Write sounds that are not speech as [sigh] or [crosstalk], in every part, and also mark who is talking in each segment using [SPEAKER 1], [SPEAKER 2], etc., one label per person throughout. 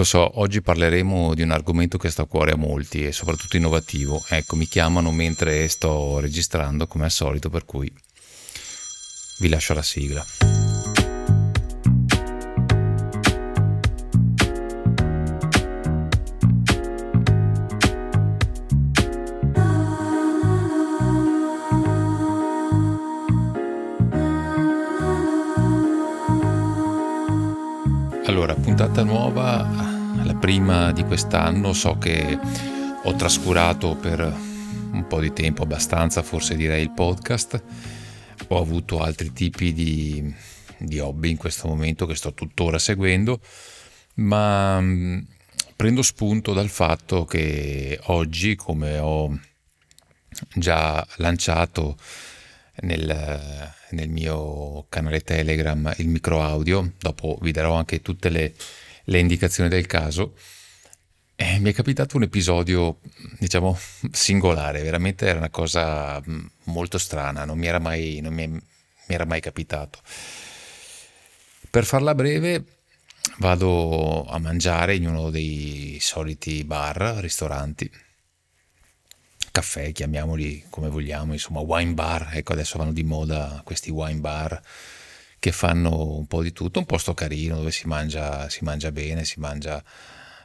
[SPEAKER 1] Lo so, oggi parleremo di un argomento che sta a cuore a molti e soprattutto innovativo. Ecco, mi chiamano mentre sto registrando come al solito, per cui vi lascio la sigla. Prima di quest'anno, so che ho trascurato per un po' di tempo, abbastanza forse direi il podcast, ho avuto altri tipi di, di hobby in questo momento che sto tuttora seguendo, ma mm, prendo spunto dal fatto che oggi, come ho già lanciato nel, nel mio canale Telegram il micro audio, dopo vi darò anche tutte le, le indicazioni del caso. E mi è capitato un episodio, diciamo, singolare, veramente era una cosa mm, molto strana, non mi era mai, mi, mi era mai capitato. Per farla breve, vado a mangiare in uno dei soliti bar, ristoranti, caffè, chiamiamoli come vogliamo, insomma wine bar, ecco adesso vanno di moda questi wine bar che fanno un po' di tutto, un posto carino dove si mangia, si mangia bene, si, mangia,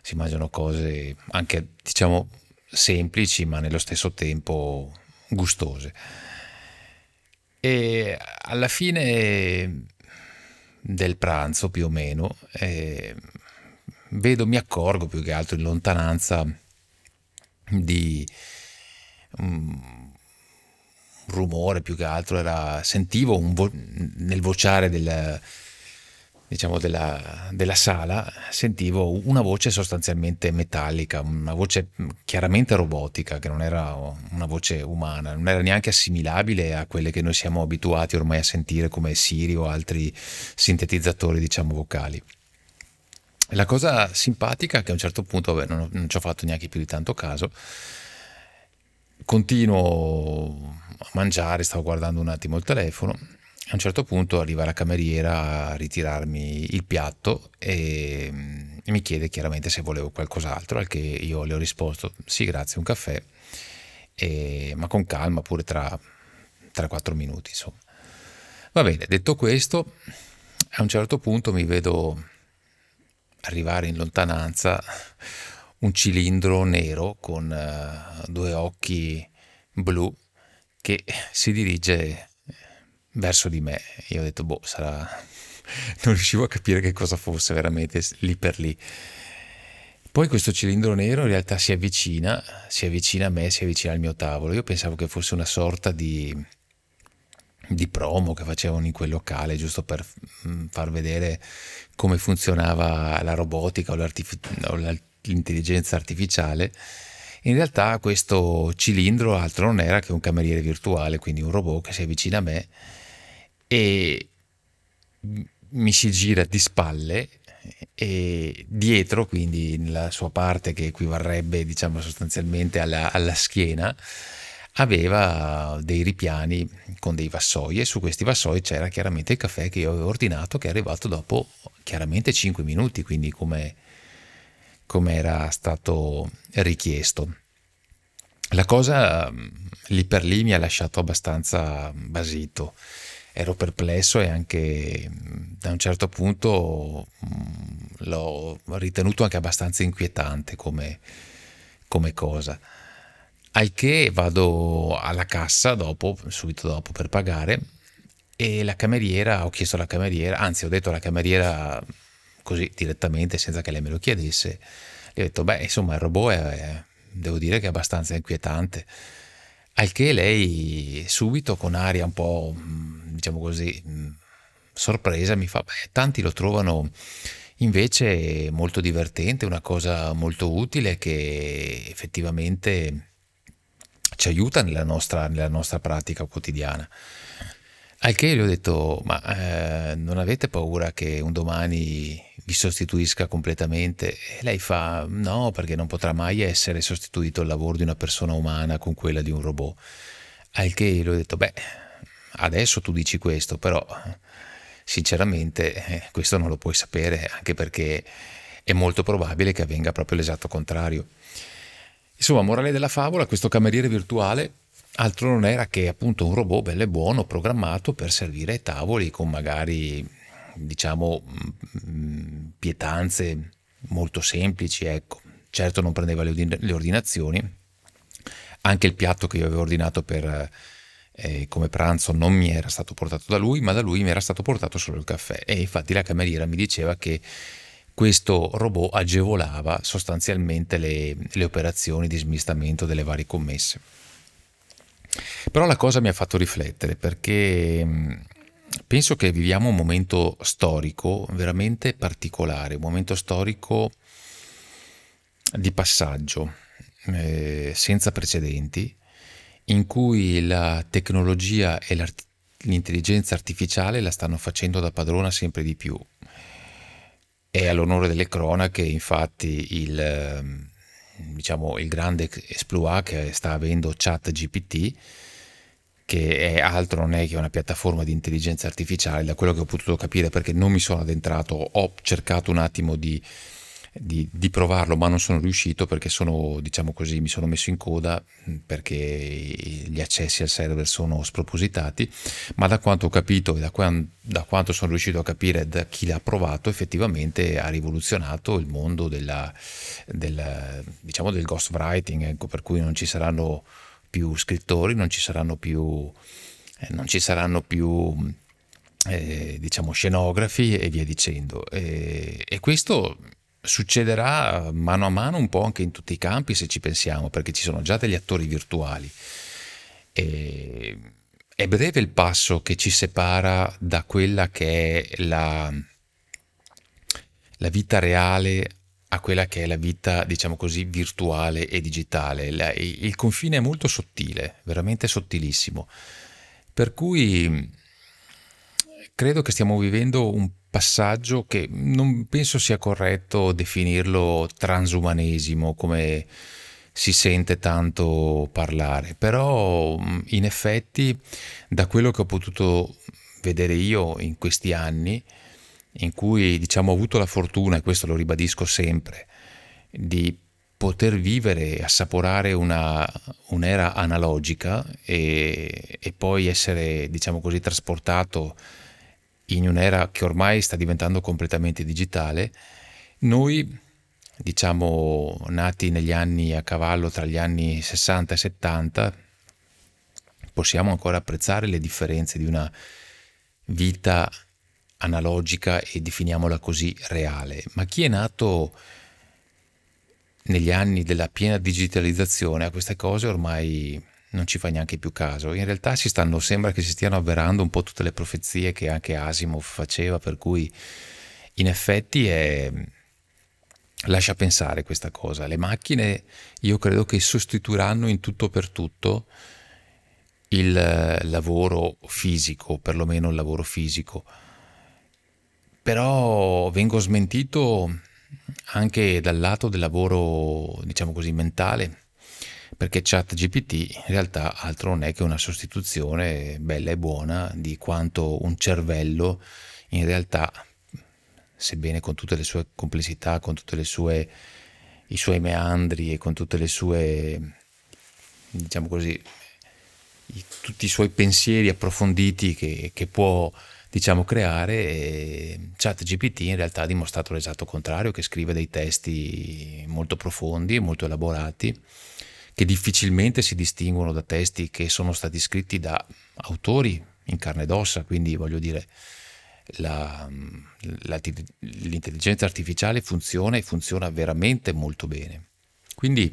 [SPEAKER 1] si mangiano cose anche diciamo semplici ma nello stesso tempo gustose. E alla fine del pranzo più o meno eh, vedo, mi accorgo più che altro in lontananza di un rumore più che altro era, sentivo vo- nel vociare del, diciamo della, della, sala sentivo una voce sostanzialmente metallica, una voce chiaramente robotica, che non era una voce umana, non era neanche assimilabile a quelle che noi siamo abituati ormai a sentire come Siri o altri sintetizzatori, diciamo, vocali. La cosa simpatica è che a un certo punto, vabbè, non, non ci ho fatto neanche più di tanto caso, continuo a mangiare, stavo guardando un attimo il telefono. A un certo punto arriva la cameriera a ritirarmi il piatto e, e mi chiede chiaramente se volevo qualcos'altro, al che io le ho risposto sì, grazie, un caffè, e, ma con calma, pure tra 3-4 minuti. Insomma. Va bene, detto questo, a un certo punto mi vedo arrivare in lontananza un cilindro nero con uh, due occhi blu che si dirige verso di me. Io ho detto, boh, sarà... [laughs] non riuscivo a capire che cosa fosse veramente lì per lì. Poi questo cilindro nero in realtà si avvicina, si avvicina a me, si avvicina al mio tavolo. Io pensavo che fosse una sorta di, di promo che facevano in quel locale, giusto per mm, far vedere come funzionava la robotica o, o l'intelligenza artificiale, in realtà questo cilindro altro non era che un cameriere virtuale, quindi un robot che si avvicina a me e mi si gira di spalle e dietro, quindi nella sua parte che equivarrebbe diciamo sostanzialmente alla, alla schiena, aveva dei ripiani con dei vassoi e su questi vassoi c'era chiaramente il caffè che io avevo ordinato che è arrivato dopo chiaramente 5 minuti, quindi come come era stato richiesto. La cosa lì per lì mi ha lasciato abbastanza basito, ero perplesso e anche da un certo punto l'ho ritenuto anche abbastanza inquietante come, come cosa. Al che vado alla cassa dopo, subito dopo per pagare e la cameriera, ho chiesto alla cameriera, anzi ho detto alla cameriera così direttamente senza che lei me lo chiedesse. Gli ho detto, beh, insomma, il robot è, devo dire che è abbastanza inquietante. Al che lei subito con aria un po', mm, diciamo così, mm, sorpresa mi fa, beh, tanti lo trovano invece molto divertente, una cosa molto utile che effettivamente ci aiuta nella nostra, nella nostra pratica quotidiana. Al che gli ho detto, ma eh, non avete paura che un domani vi sostituisca completamente? E lei fa, no, perché non potrà mai essere sostituito il lavoro di una persona umana con quella di un robot. Al che gli ho detto, beh, adesso tu dici questo, però sinceramente eh, questo non lo puoi sapere, anche perché è molto probabile che avvenga proprio l'esatto contrario. Insomma, morale della favola, questo cameriere virtuale altro non era che appunto un robot bello e buono programmato per servire ai tavoli con magari diciamo mm, pietanze molto semplici, ecco. Certo non prendeva le ordinazioni, anche il piatto che io avevo ordinato per, eh, come pranzo non mi era stato portato da lui, ma da lui mi era stato portato solo il caffè. E infatti la cameriera mi diceva che questo robot agevolava sostanzialmente le, le operazioni di smistamento delle varie commesse. Però la cosa mi ha fatto riflettere perché mm, penso che viviamo un momento storico veramente particolare, un momento storico di passaggio eh, senza precedenti in cui la tecnologia e l'intelligenza artificiale la stanno facendo da padrona sempre di più. È all'onore delle cronache, infatti, il, ehm, diciamo, il grande esploit che sta avendo ChatGPT, che è altro non è che una piattaforma di intelligenza artificiale, da quello che ho potuto capire perché non mi sono addentrato, ho cercato un attimo di di, di, provarlo, ma non sono riuscito perché sono, diciamo così, mi sono messo in coda perché gli accessi al server sono spropositati, ma da quanto ho capito e da, da quanto sono riuscito a capire da chi l'ha provato, effettivamente ha rivoluzionato il mondo della, del, diciamo del ghostwriting, ecco, per cui non ci saranno più scrittori, non ci saranno più, eh, non ci saranno più eh, diciamo scenografi e via dicendo. E, e questo succederà mano a mano un po' anche in tutti i campi se ci pensiamo, perché ci sono già degli attori virtuali. E è breve il passo che ci separa da quella che è la, la vita reale a quella che è la vita, diciamo così, virtuale e digitale. La, il confine è molto sottile, veramente sottilissimo. Per cui credo che stiamo vivendo un passaggio che non penso sia corretto definirlo transumanesimo come si sente tanto parlare, però in effetti da quello che ho potuto vedere io in questi anni, in cui diciamo ho avuto la fortuna, e questo lo ribadisco sempre, di poter vivere e assaporare una, un'era analogica e, e poi essere, diciamo così, trasportato in un'era che ormai sta diventando completamente digitale, noi, diciamo, nati negli anni a cavallo tra gli anni 60 e 70, possiamo ancora apprezzare le differenze di una vita analogica e definiamola così reale, ma chi è nato negli anni della piena digitalizzazione a queste cose ormai non ci fa neanche più caso. In realtà stanno, sembra che si stiano avverando un po' tutte le profezie che anche Asimov faceva, per cui in effetti è, lascia pensare questa cosa. Le macchine io credo che sostituiranno in tutto per tutto il lavoro fisico, perlomeno il lavoro fisico. Però vengo smentito anche dal lato del lavoro, diciamo così, mentale perché ChatGPT in realtà altro non è che una sostituzione bella e buona di quanto un cervello in realtà, sebbene con tutte le sue complessità, con tutti i suoi meandri e con tutte le sue, diciamo così, i, tutti i suoi pensieri approfonditi che, che può diciamo creare ChatGPT in realtà ha dimostrato l'esatto contrario che scrive dei testi molto profondi molto elaborati che difficilmente si distinguono da testi che sono stati scritti da autori in carne ed ossa, quindi voglio dire la, la, l'intelligenza artificiale funziona e funziona veramente molto bene. Quindi,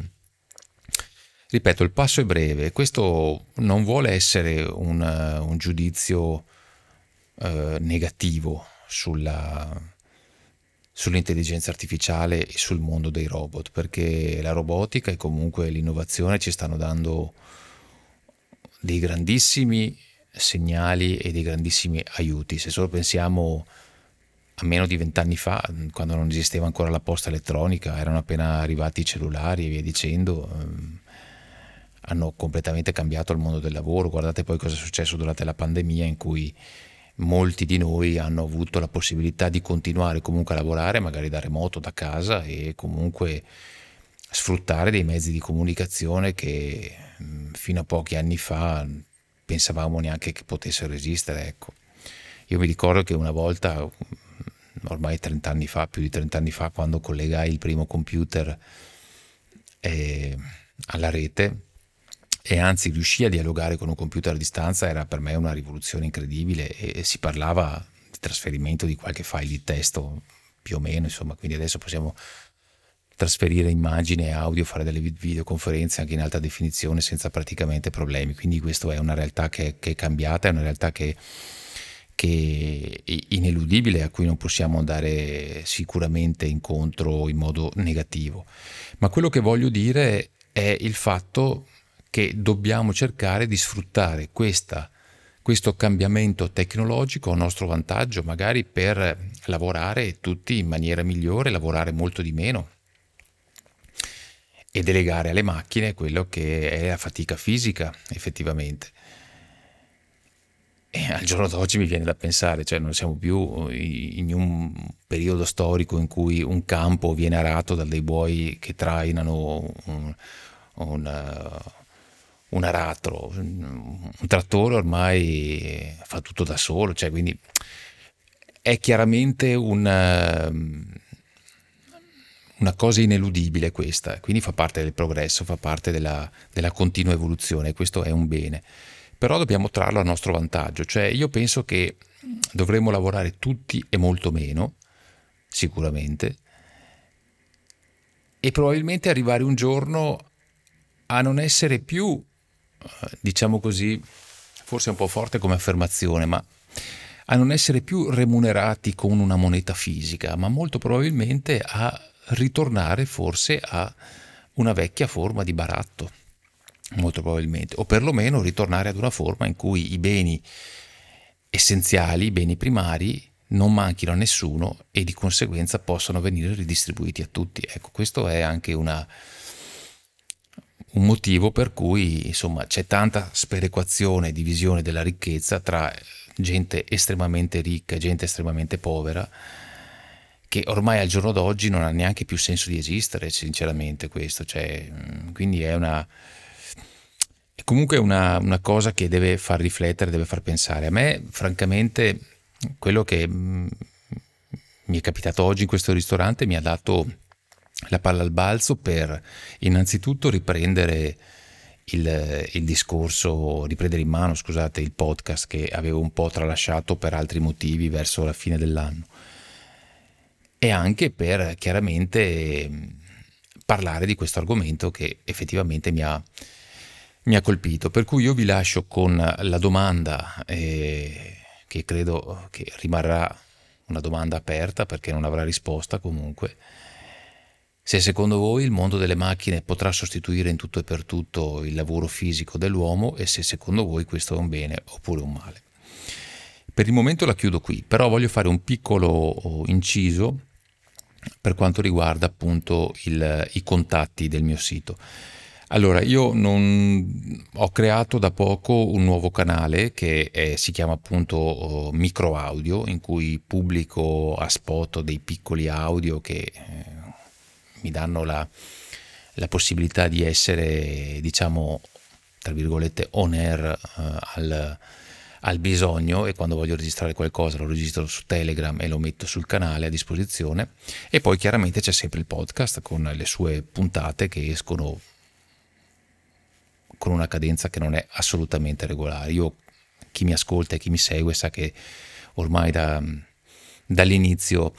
[SPEAKER 1] ripeto, il passo è breve, questo non vuole essere un, un giudizio eh, negativo sulla, sull'intelligenza artificiale e sul mondo dei robot, perché la robotica e comunque l'innovazione ci stanno dando dei grandissimi segnali e dei grandissimi aiuti. Se solo pensiamo a meno di vent'anni fa, quando non esisteva ancora la posta elettronica, erano appena arrivati i cellulari e via dicendo, ehm, hanno completamente cambiato il mondo del lavoro. Guardate poi cosa è successo durante la pandemia in cui molti di noi hanno avuto la possibilità di continuare comunque a lavorare, magari da remoto, da casa e comunque sfruttare dei mezzi di comunicazione che fino a pochi anni fa pensavamo neanche che potessero esistere. Ecco. Io mi ricordo che una volta, ormai 30 anni fa, più di 30 anni fa, quando collegai il primo computer eh, alla rete, e anzi riuscì a dialogare con un computer a distanza era per me una rivoluzione incredibile e, si parlava di trasferimento di qualche file di testo più o meno, insomma, quindi adesso possiamo trasferire immagini e audio, fare delle videoconferenze anche in alta definizione senza praticamente problemi. Quindi questa è una realtà che, che, è cambiata, è una realtà che, che è ineludibile, a cui non possiamo andare sicuramente incontro in modo negativo. Ma quello che voglio dire è il fatto che dobbiamo cercare di sfruttare questa, questo cambiamento tecnologico a nostro vantaggio, magari per lavorare tutti in maniera migliore, lavorare molto di meno e delegare alle macchine quello che è la fatica fisica effettivamente. E al giorno d'oggi mi viene da pensare, cioè non siamo più in un periodo storico in cui un campo viene arato da dei buoi che trainano un, un un aratro, un trattore ormai fa tutto da solo, cioè quindi è chiaramente una, una cosa ineludibile questa, quindi fa parte del progresso, fa parte della, della continua evoluzione, questo è un bene. Però dobbiamo trarlo a nostro vantaggio, cioè io penso che dovremmo lavorare tutti e molto meno, sicuramente, e probabilmente arrivare un giorno a non essere più diciamo così, forse un po' forte come affermazione, ma a non essere più remunerati con una moneta fisica, ma molto probabilmente a ritornare forse a una vecchia forma di baratto, molto probabilmente, o perlomeno ritornare ad una forma in cui i beni essenziali, i beni primari, non manchino a nessuno e di conseguenza possano venire ridistribuiti a tutti. Ecco, questo è anche una, un motivo per cui insomma, c'è tanta sperequazione e divisione della ricchezza tra gente estremamente ricca e gente estremamente povera che ormai al giorno d'oggi non ha neanche più senso di esistere sinceramente questo. Cioè, mm, quindi è una è comunque una, una, cosa che deve far riflettere deve far pensare. A me francamente quello che mm, mi è capitato oggi in questo ristorante mi ha dato la palla al balzo per innanzitutto riprendere il, il, discorso, riprendere in mano, scusate, il podcast che avevo un po' tralasciato per altri motivi verso la fine dell'anno e anche per chiaramente parlare di questo argomento che effettivamente mi ha, mi ha colpito. Per cui io vi lascio con la domanda eh, che credo che rimarrà una domanda aperta perché non avrà risposta comunque se secondo voi il mondo delle macchine potrà sostituire in tutto e per tutto il lavoro fisico dell'uomo e se secondo voi questo è un bene oppure un male. Per il momento la chiudo qui, però voglio fare un piccolo oh, inciso per quanto riguarda appunto il, i contatti del mio sito. Allora, io non, ho creato da poco un nuovo canale che è, si chiama appunto oh, Micro Audio, in cui pubblico a spot dei piccoli audio che eh, mi danno la, la possibilità di essere, diciamo, tra virgolette, on air uh, al, al, bisogno e quando voglio registrare qualcosa lo registro su Telegram e lo metto sul canale a disposizione e poi chiaramente c'è sempre il podcast con le sue puntate che escono con una cadenza che non è assolutamente regolare. Io, chi mi ascolta e chi mi segue sa che ormai da, dall'inizio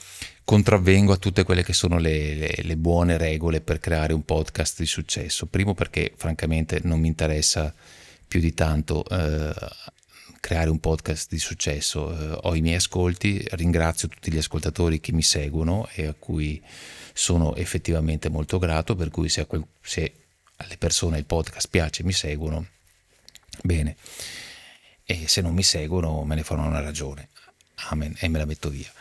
[SPEAKER 1] contravvengo a tutte quelle che sono le, le, le, buone regole per creare un podcast di successo. Primo perché francamente non mi interessa più di tanto eh, creare un podcast di successo. Eh, ho i miei ascolti, ringrazio tutti gli ascoltatori che mi seguono e a cui sono effettivamente molto grato, per cui se, quel, se alle persone il podcast piace mi seguono, bene. E se non mi seguono me ne fanno una ragione. Amen. E me la metto via.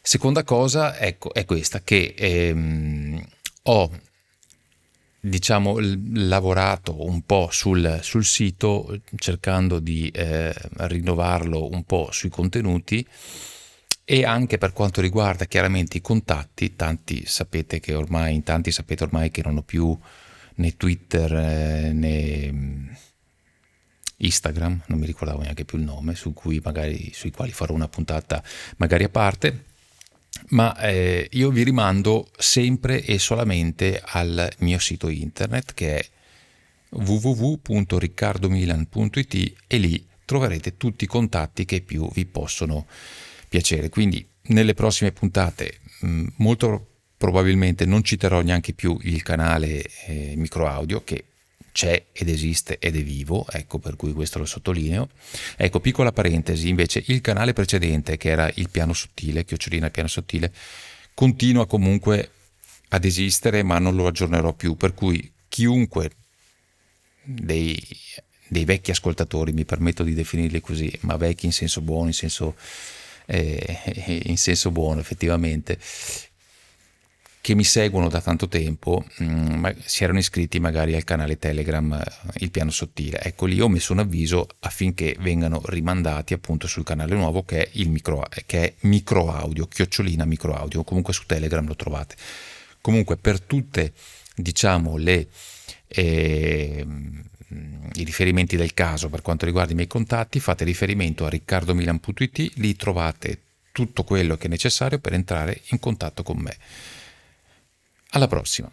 [SPEAKER 1] Seconda cosa ecco, è questa, che ehm, ho diciamo, lavorato un po' sul, sul sito cercando di eh, rinnovarlo un po' sui contenuti e anche per quanto riguarda chiaramente i contatti, tanti sapete che ormai, in tanti sapete ormai che non ho più né Twitter eh, né mm, Instagram, non mi ricordavo neanche più il nome, su magari, sui quali farò una puntata magari a parte, ma eh, io vi rimando sempre e solamente al mio sito internet che è www.riccardomilan.it e lì troverete tutti i contatti che più vi possono piacere. Quindi nelle prossime puntate mh, molto probabilmente non citerò neanche più il canale eh, micro audio che c'è ed esiste ed è vivo, ecco per cui questo lo sottolineo. Ecco, piccola parentesi, invece il canale precedente che era il piano sottile, chiocciolina piano sottile, continua comunque ad esistere ma non lo aggiornerò più, per cui chiunque dei, dei vecchi ascoltatori, mi permetto di definirli così, ma vecchi in senso buono, in senso eh, in senso buono effettivamente, che mi seguono da tanto tempo mh, mm, si erano iscritti magari al canale Telegram eh, Il Piano Sottile. Ecco lì ho messo un avviso affinché vengano rimandati appunto sul canale nuovo che è il micro, che è micro audio, chiocciolina micro audio, comunque su Telegram lo trovate. Comunque per tutte diciamo le... Eh, i riferimenti del caso per quanto riguarda i miei contatti, fate riferimento a riccardomilan.it, lì trovate tutto quello che è necessario per entrare in contatto con me. Alla prossima!